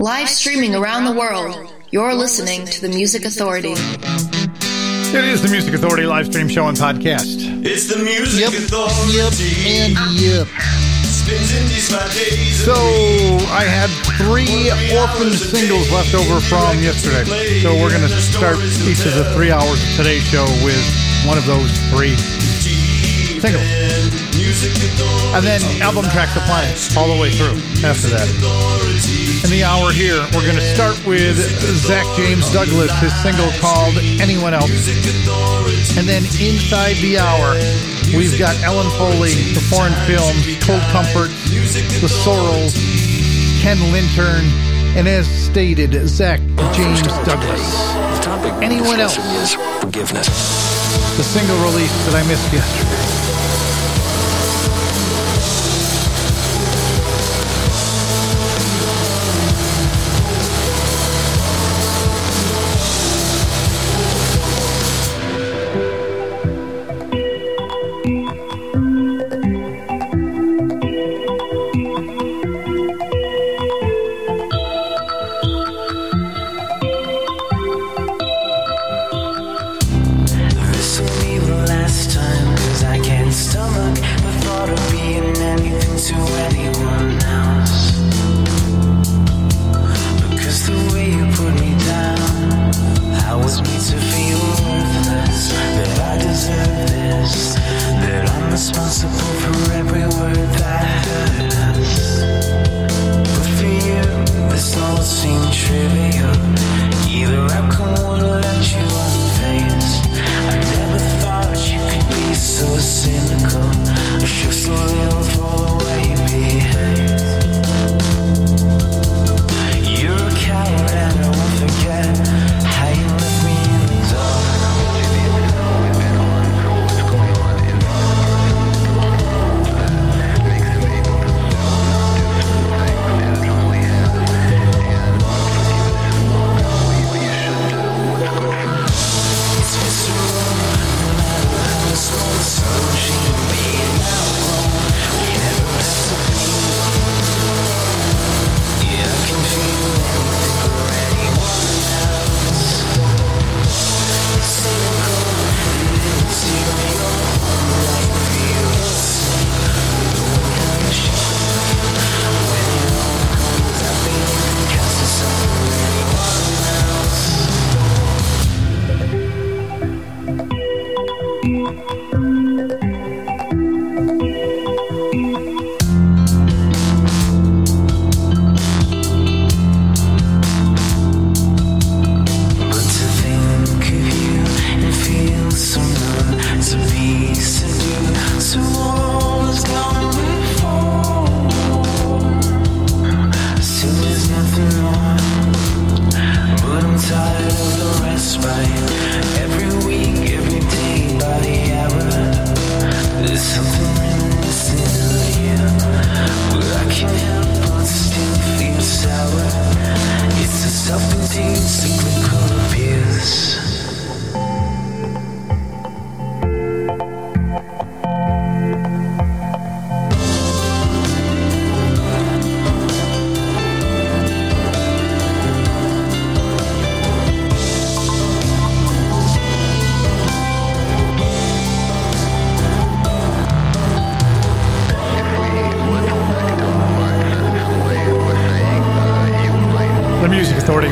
Live streaming around the world, you're listening to the Music Authority. It is the Music Authority live stream show and podcast. It's the Music Yep, Authority. yep, and yep. Spins in these my days. So I had three orphan singles left over from yesterday. So we're going to start each of the three hours of today's show with one of those three singles. And then album tracks of planet all the way through after that. In the hour here, we're going to start with Zach James Douglas, his single called Anyone Else. And then inside the hour, we've got Ellen Foley, The Foreign Films, Cold Comfort, The Sorrels, Ken Lintern, and as stated, Zach James Douglas. The topic Anyone else? forgiveness. The single release that I missed yesterday.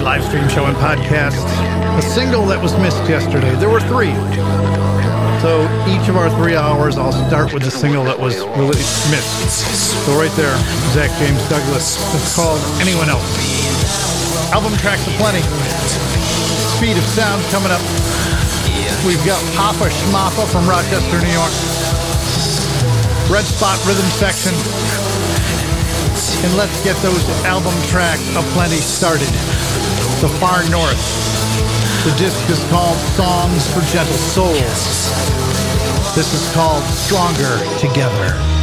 Live stream show and podcast. A single that was missed yesterday. There were three. So each of our three hours, I'll start with the single that was really missed. So right there, Zach James Douglas. It's called Anyone Else. Album tracks aplenty. Speed of Sound coming up. We've got Papa Schmappa from Rochester, New York. Red Spot Rhythm Section. And let's get those album tracks aplenty started. The Far North. The disc is called Songs for Gentle Souls. This is called Stronger Together.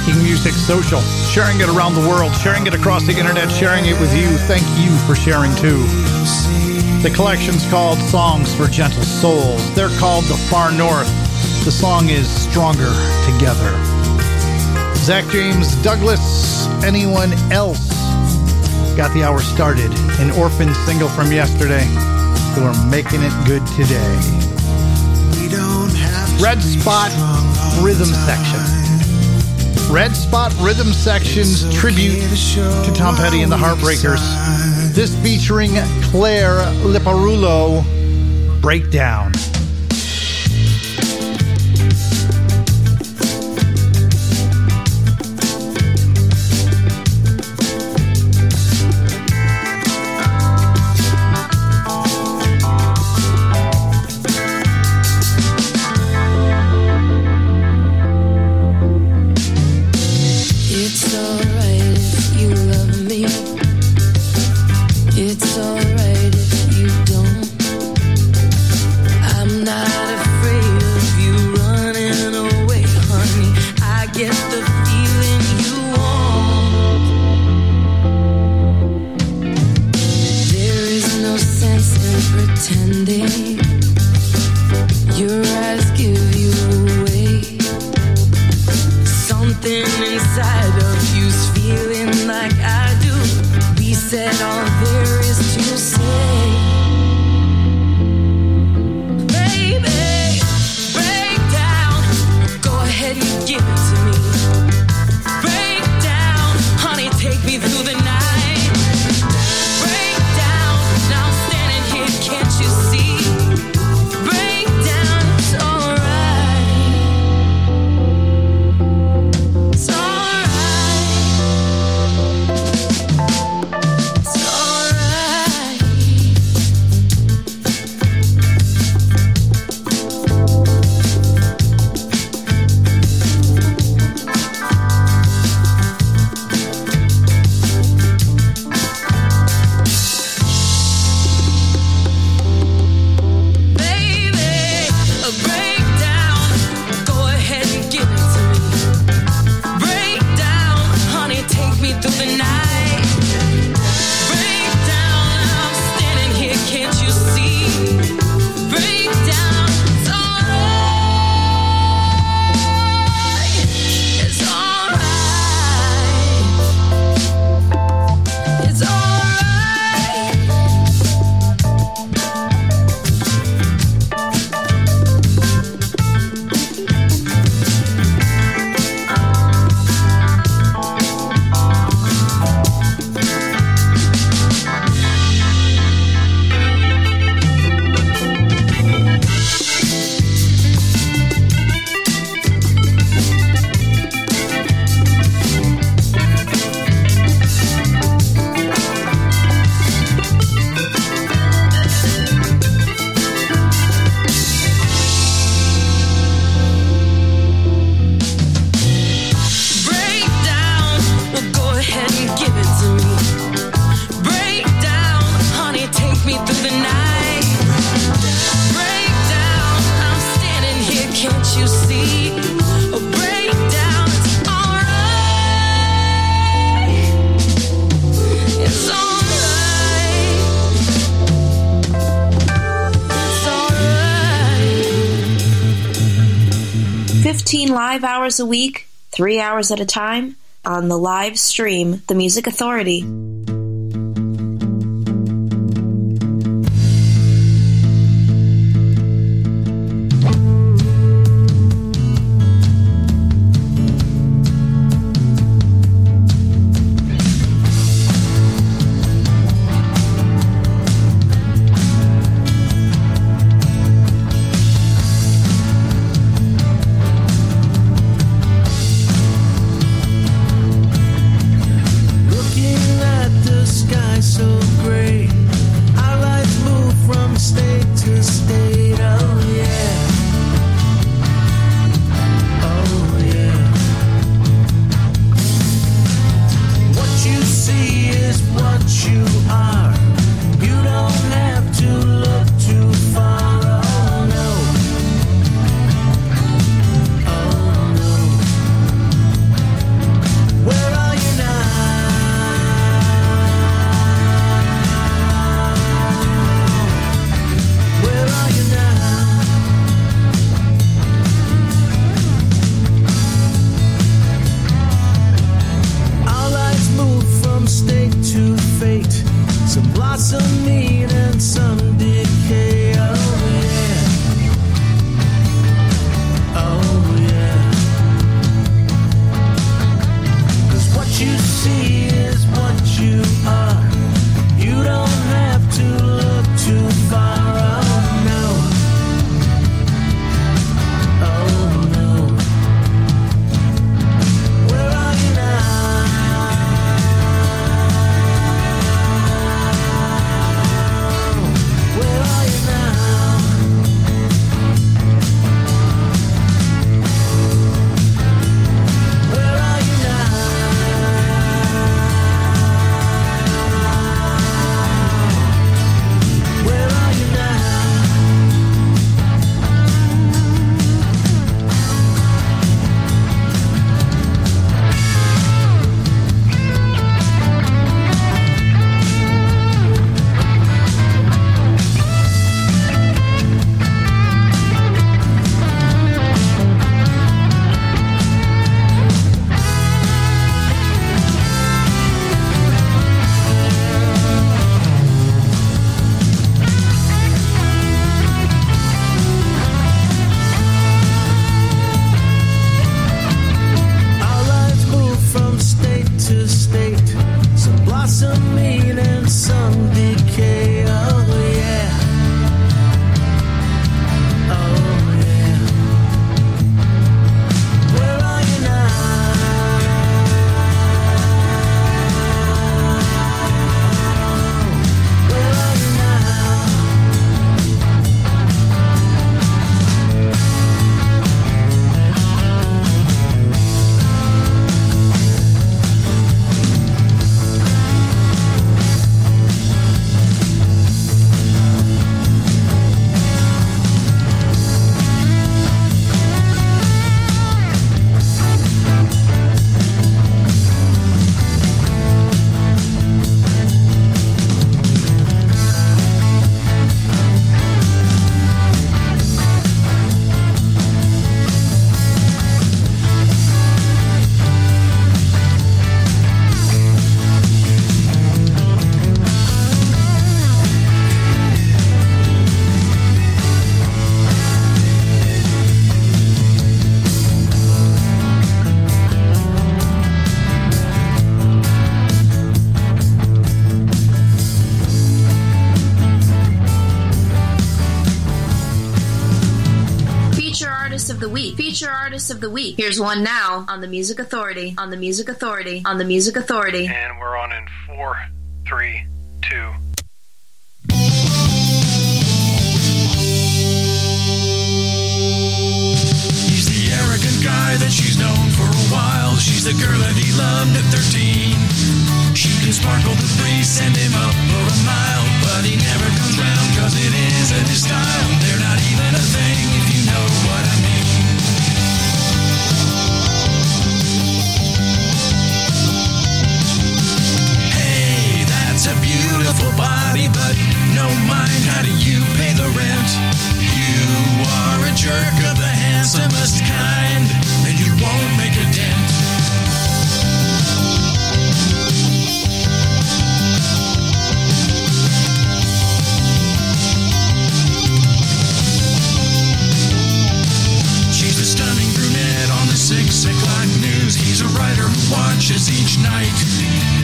making music social, sharing it around the world, sharing it across the internet, sharing it with you. Thank you for sharing too. The collection's called Songs for Gentle Souls. They're called The Far North. The song is Stronger Together. Zach James Douglas, anyone else? Got the hour started. An orphan single from yesterday. Who are making it good today. Red Spot Rhythm Section. Red Spot Rhythm Section's okay tribute to, to Tom Petty and the Heartbreakers. This featuring Claire Liparulo, Breakdown. 15 live hours a week, three hours at a time, on the live stream, The Music Authority. Artist of the Week. Here's one now on the Music Authority. On the Music Authority. On the Music Authority. And we're on in four, three, two. He's the arrogant guy that she's known for a while. She's the girl that he loved at 13. She can sparkle the breeze, send him up for a mile. But he never comes round cause it isn't his style. They're not even a thing beautiful body, but no mind. How do you pay the rent? You are a jerk of the handsomest kind, and you won't make a dent. She's a stunning brunette on the six o'clock news. He's a writer who watches each night,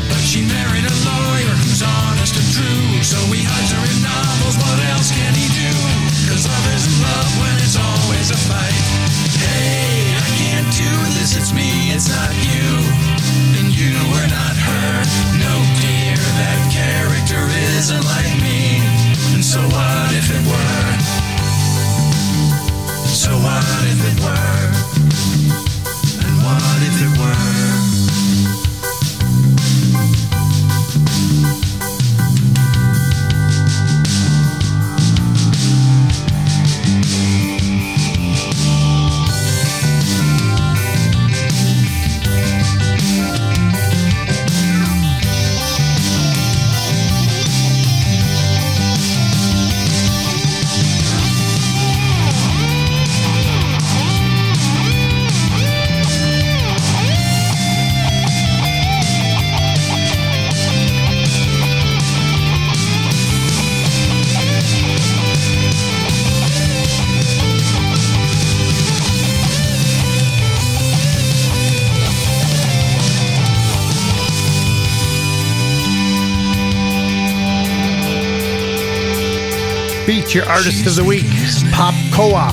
but she married a lawyer honest and true. So he hides her in novels, what else can he do? Cause love isn't love when it's always a fight. Hey, I can't do this, it's me, it's not you. And you are not her. No, dear, that character isn't like me. And so what if it were? So what if it were? And what if it were? Feature Artist of the Week, Pop Co-op.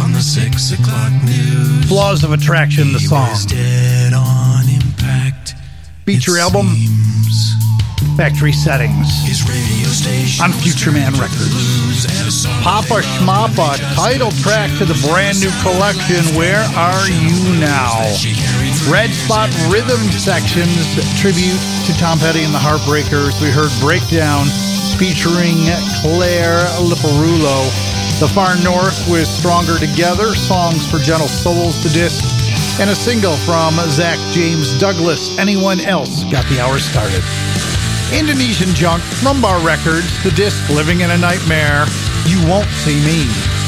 On the six o'clock news. Flaws of Attraction, the song. was dead on impact. Feature album. Factory Settings. His radio station On Future Man turned to the Records. blues and a song Papa Schmappa, title track to the brand new collection, Where Are You Now? she carried for Red Spot Rhythm Sections, tribute to Tom Petty and the Heartbreakers. We heard Breakdown featuring Claire Liparulo. The Far North with Stronger Together, Songs for Gentle Souls, the disc, and a single from Zach James Douglas. Anyone else got the hour started. Indonesian Junk, Rumbar Records, the disc Living in a Nightmare, You Won't See Me.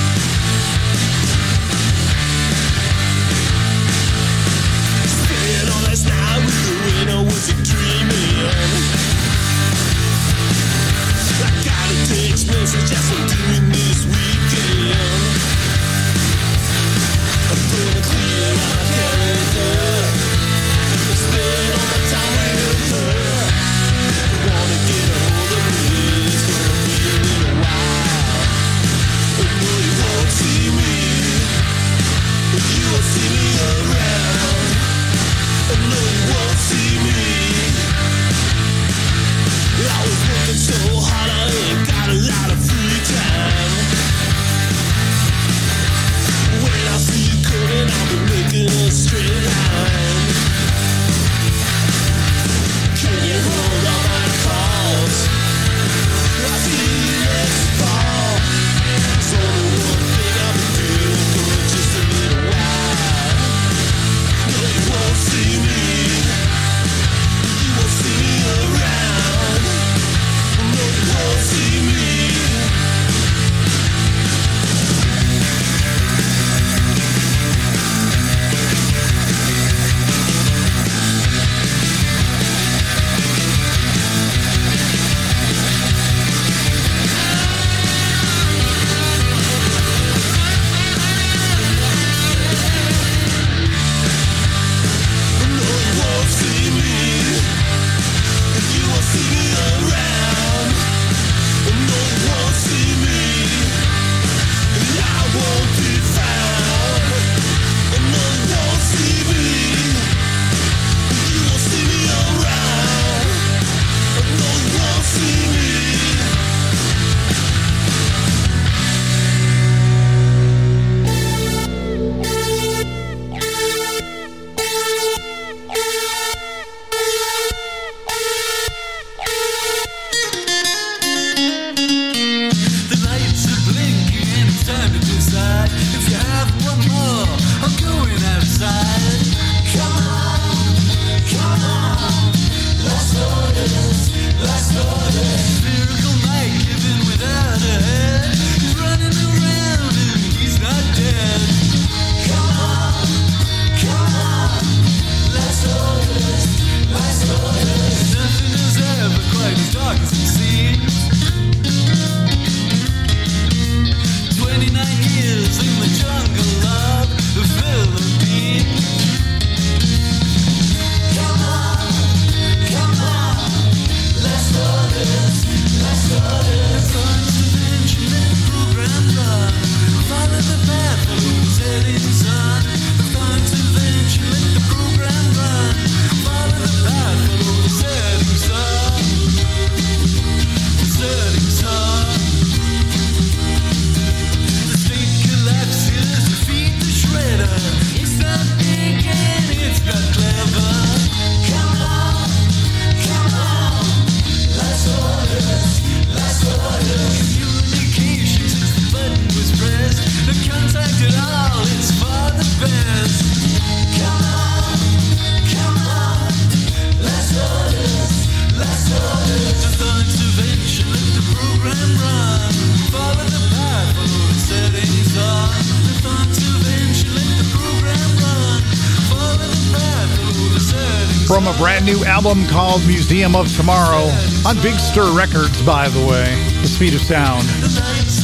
From a brand new album called Museum of Tomorrow on Big Stir Records, by the way. The Speed of Sound.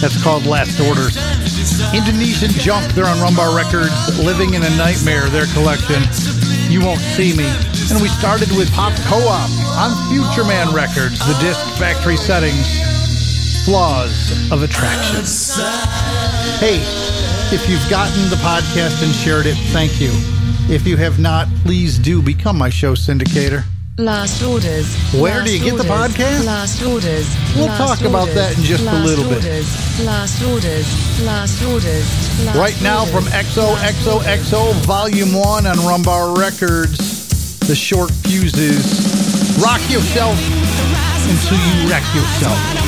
That's called Last Orders. Indonesian Junk, they're on Rumbar Records. Living in a Nightmare, their collection. You Won't See Me. And we started with Pop Co-op on Future Man Records, the disc factory settings. Flaws of Attraction. Hey, if you've gotten the podcast and shared it, thank you. If you have not, please do become my show syndicator. Last orders. Where Last do you get the podcast? Last orders. We'll Last talk about that in just a little bit. orders. Last orders. Last orders. Last Right now from. XOXOXO Volume 1 on Rumbar Records, the short fuses. Rock yourself until you wreck yourself.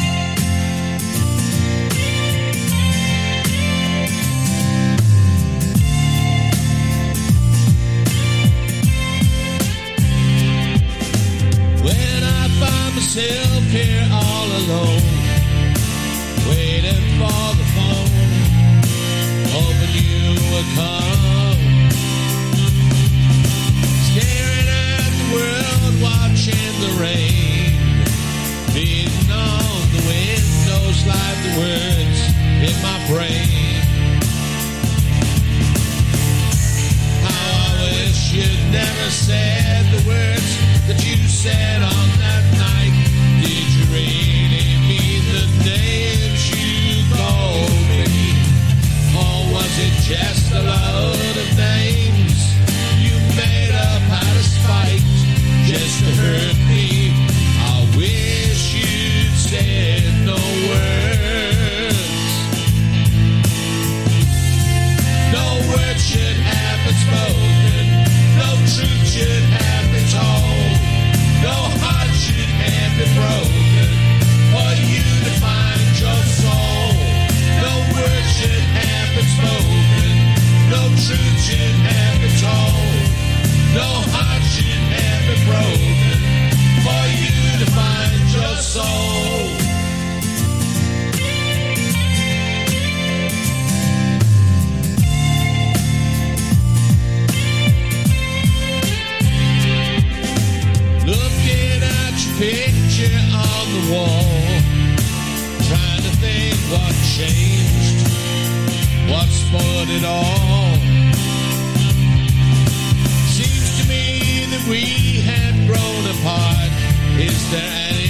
it all. Seems to me that we have grown apart. Is there any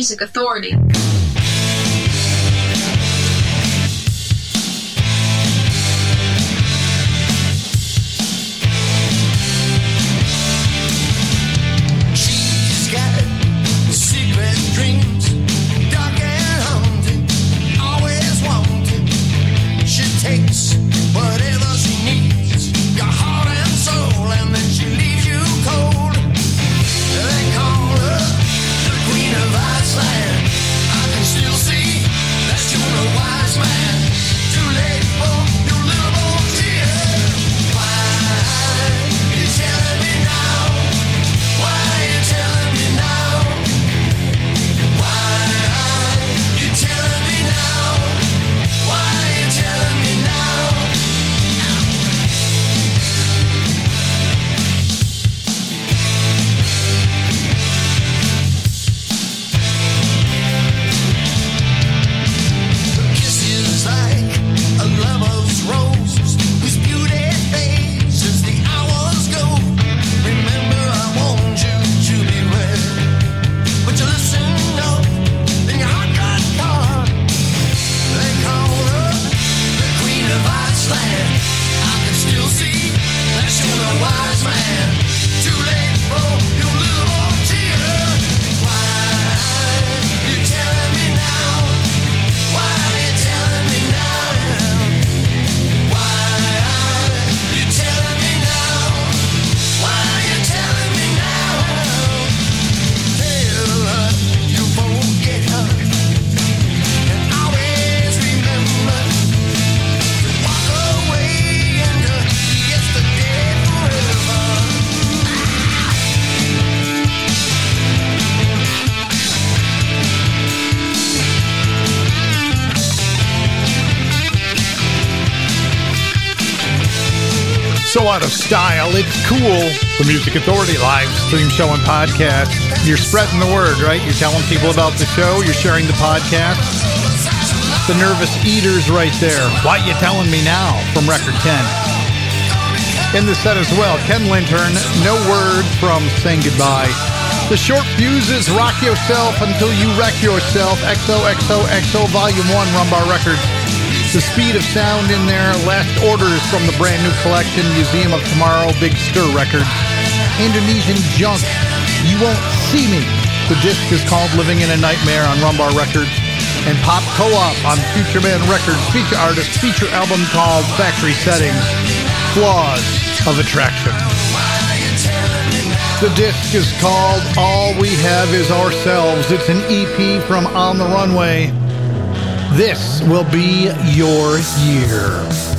music So out of style, it's cool. The Music Authority live stream show and podcast. You're spreading the word, right? You're telling people about the show. You're sharing the podcast. The Nervous Eaters right there. Why you telling me now from Record 10. In the set as well, Ken Lintern, No Word from Saying Goodbye. The Short Fuses, Rock Yourself Until You Wreck Yourself, XOXOXO Volume 1, Rumbar Records. The Speed of Sound in there, Last Orders from the brand new collection, Museum of Tomorrow, Big Stir Records. Indonesian Junk, You Won't See Me. The disc is called Living in a Nightmare on Rumbar Records. And Pop Co-op on Future Man Records, feature artist, feature album called Factory Settings, Flaws of Attraction. The disc is called All We Have Is Ourselves. It's an EP from On the Runway. This will be your year.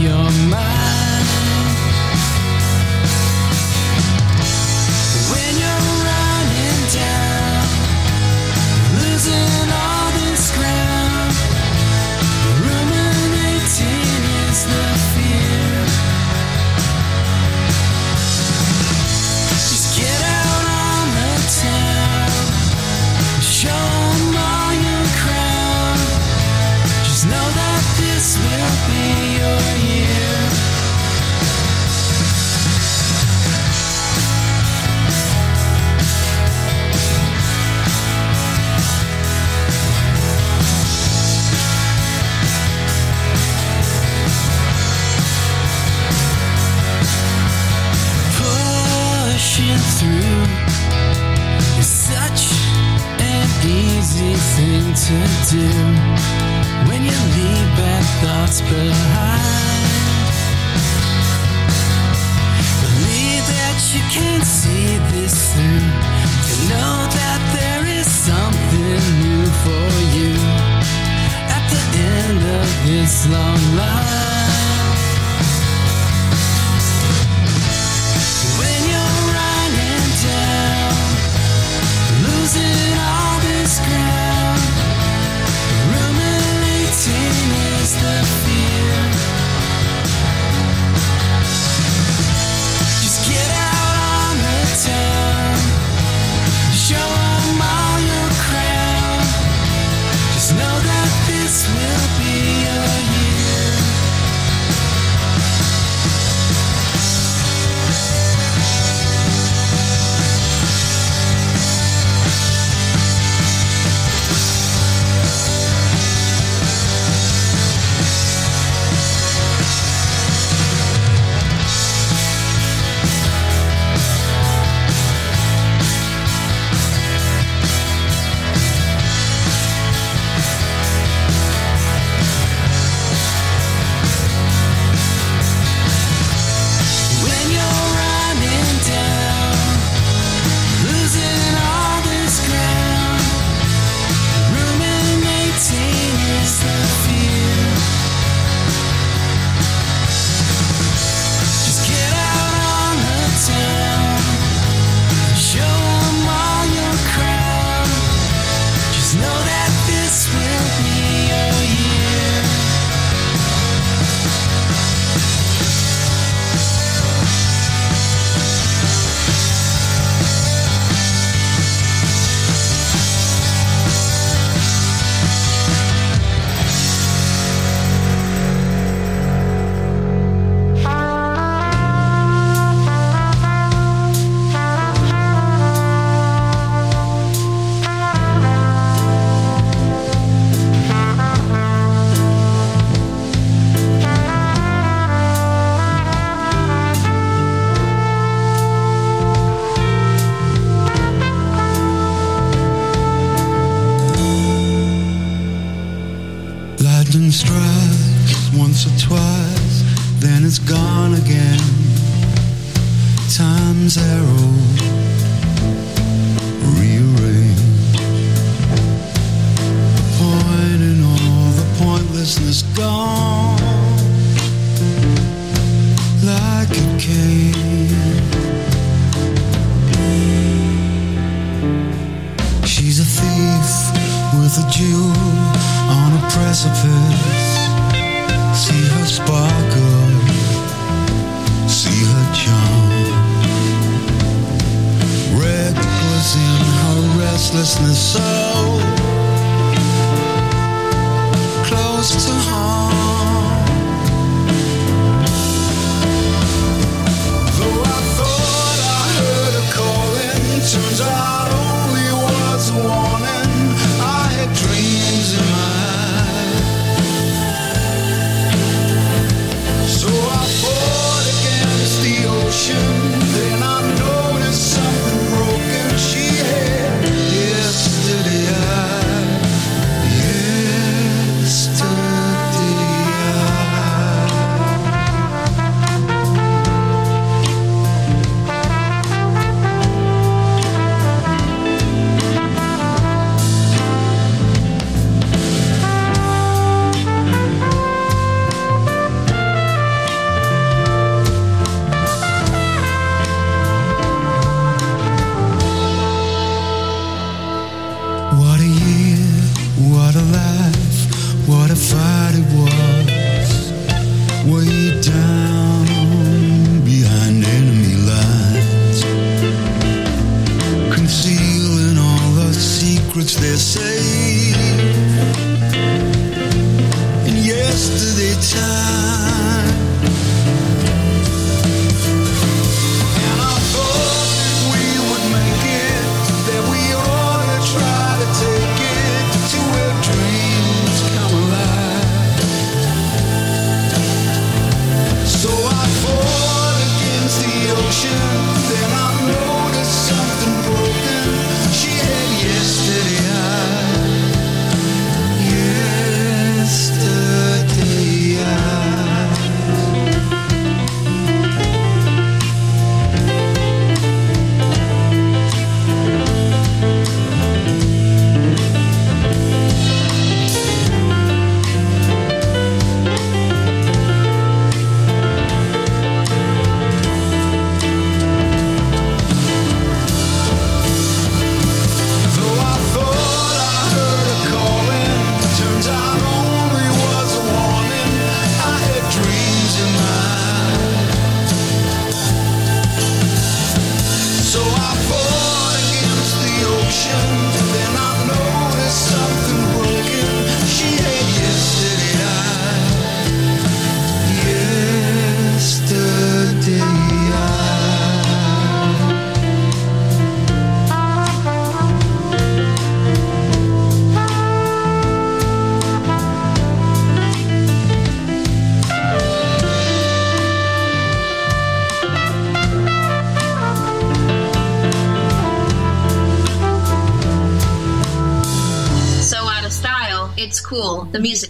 Your mind.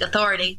Authority.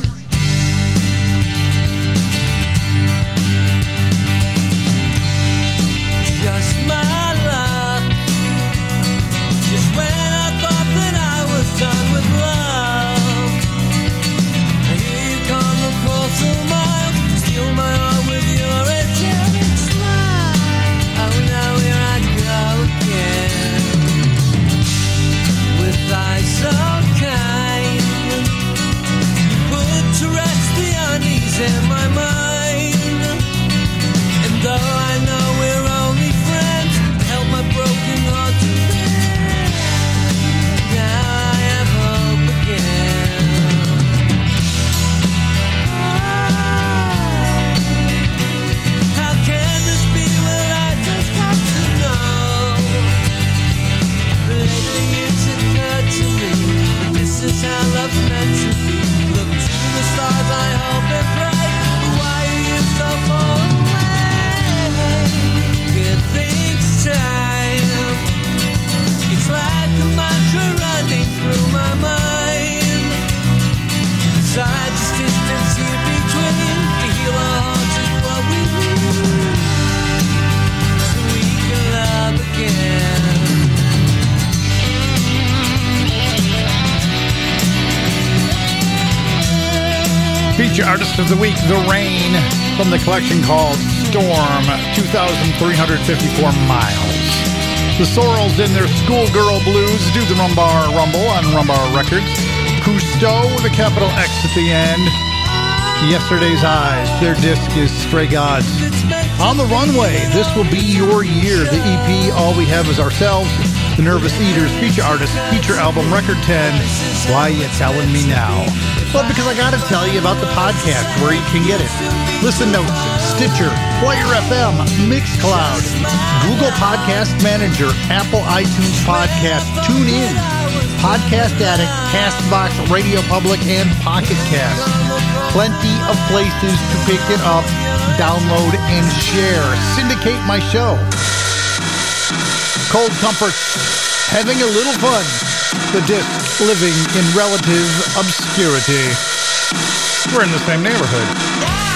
The week, The Rain, from the collection called Storm, 2,354 miles. The Sorrels in their Schoolgirl Blues do the Rumbar Rumble on Rumbar Records. Cousteau with a capital X at the end. Yesterday's Eyes, their disc is Stray Gods. On the Runway, this will be your year. The EP, All We Have Is Ourselves. The Nervous Eaters feature artist, feature album, record 10. Why you telling me now? Well, because I got to tell you about the podcast where you can get it. Listen Notes, Stitcher, Player FM, Mixcloud, Google Podcast Manager, Apple iTunes Podcast, Tune In, Podcast Addict, Castbox, Radio Public, and Pocket Cast. Plenty of places to pick it up, download, and share. Syndicate my show. Cold Comfort, having a little fun. The disc living in relative obscurity. We're in the same neighborhood.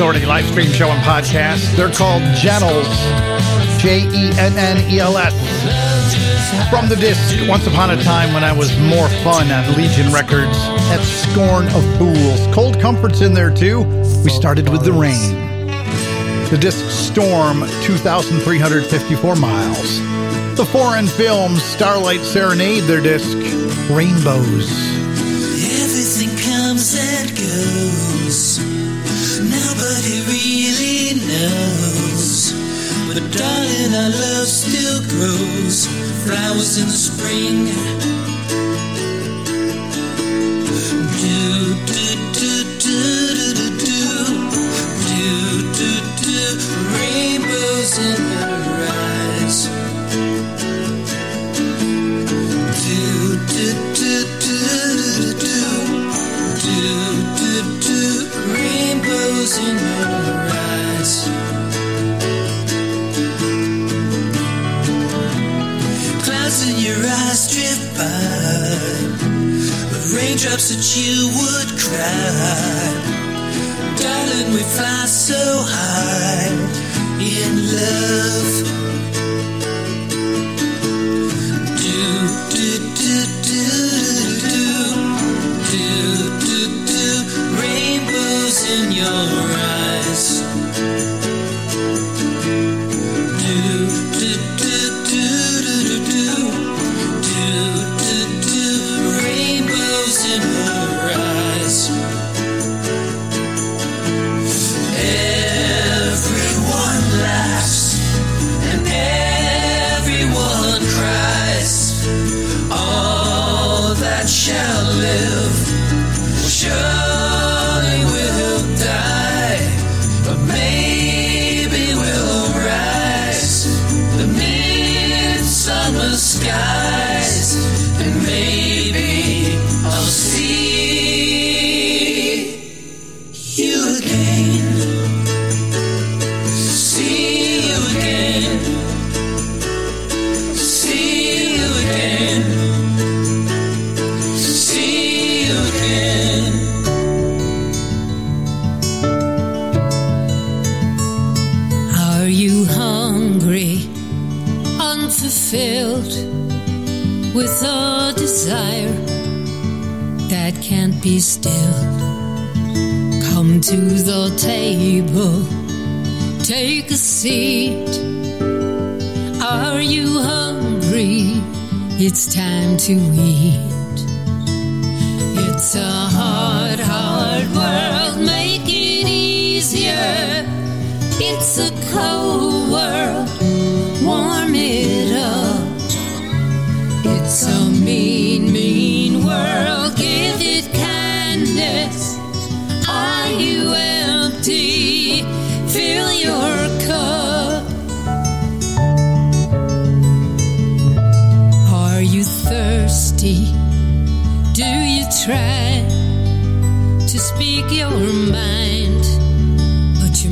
Authority live stream show and podcast. They're called Jennels, J E N N E L S. From the disc, Once Upon a Time When I Was More Fun on Legion Records. at Scorn of Fools. Cold Comfort's in there too. We started with The Rain. The disc Storm, 2,354 miles. The foreign films Starlight Serenade, their disc Rainbows. But darling, our love still grows. Flowers in the spring. that you would cry. Darling, we fly so high in love.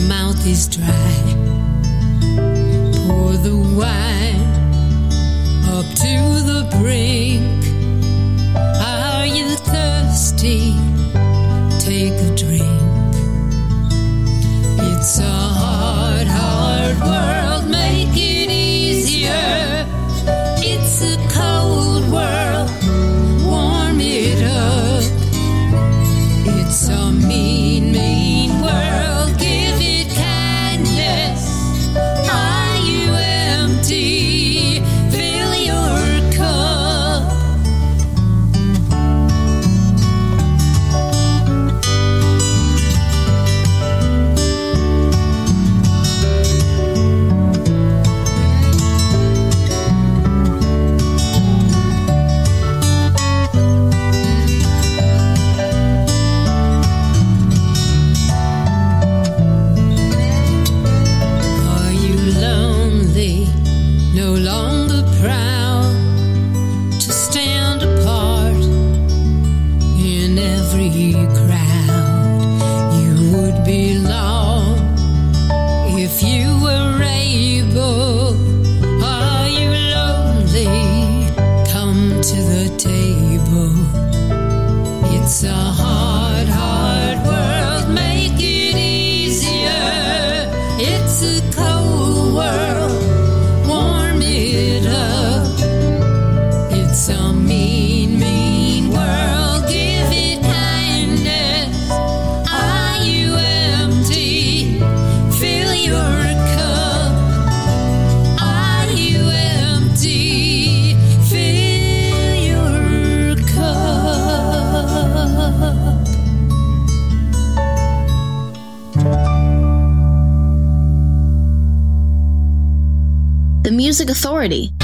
mouth is dry. Pour the wine up to the brink. Are you thirsty? Take a drink. It's a heart. Music Authority.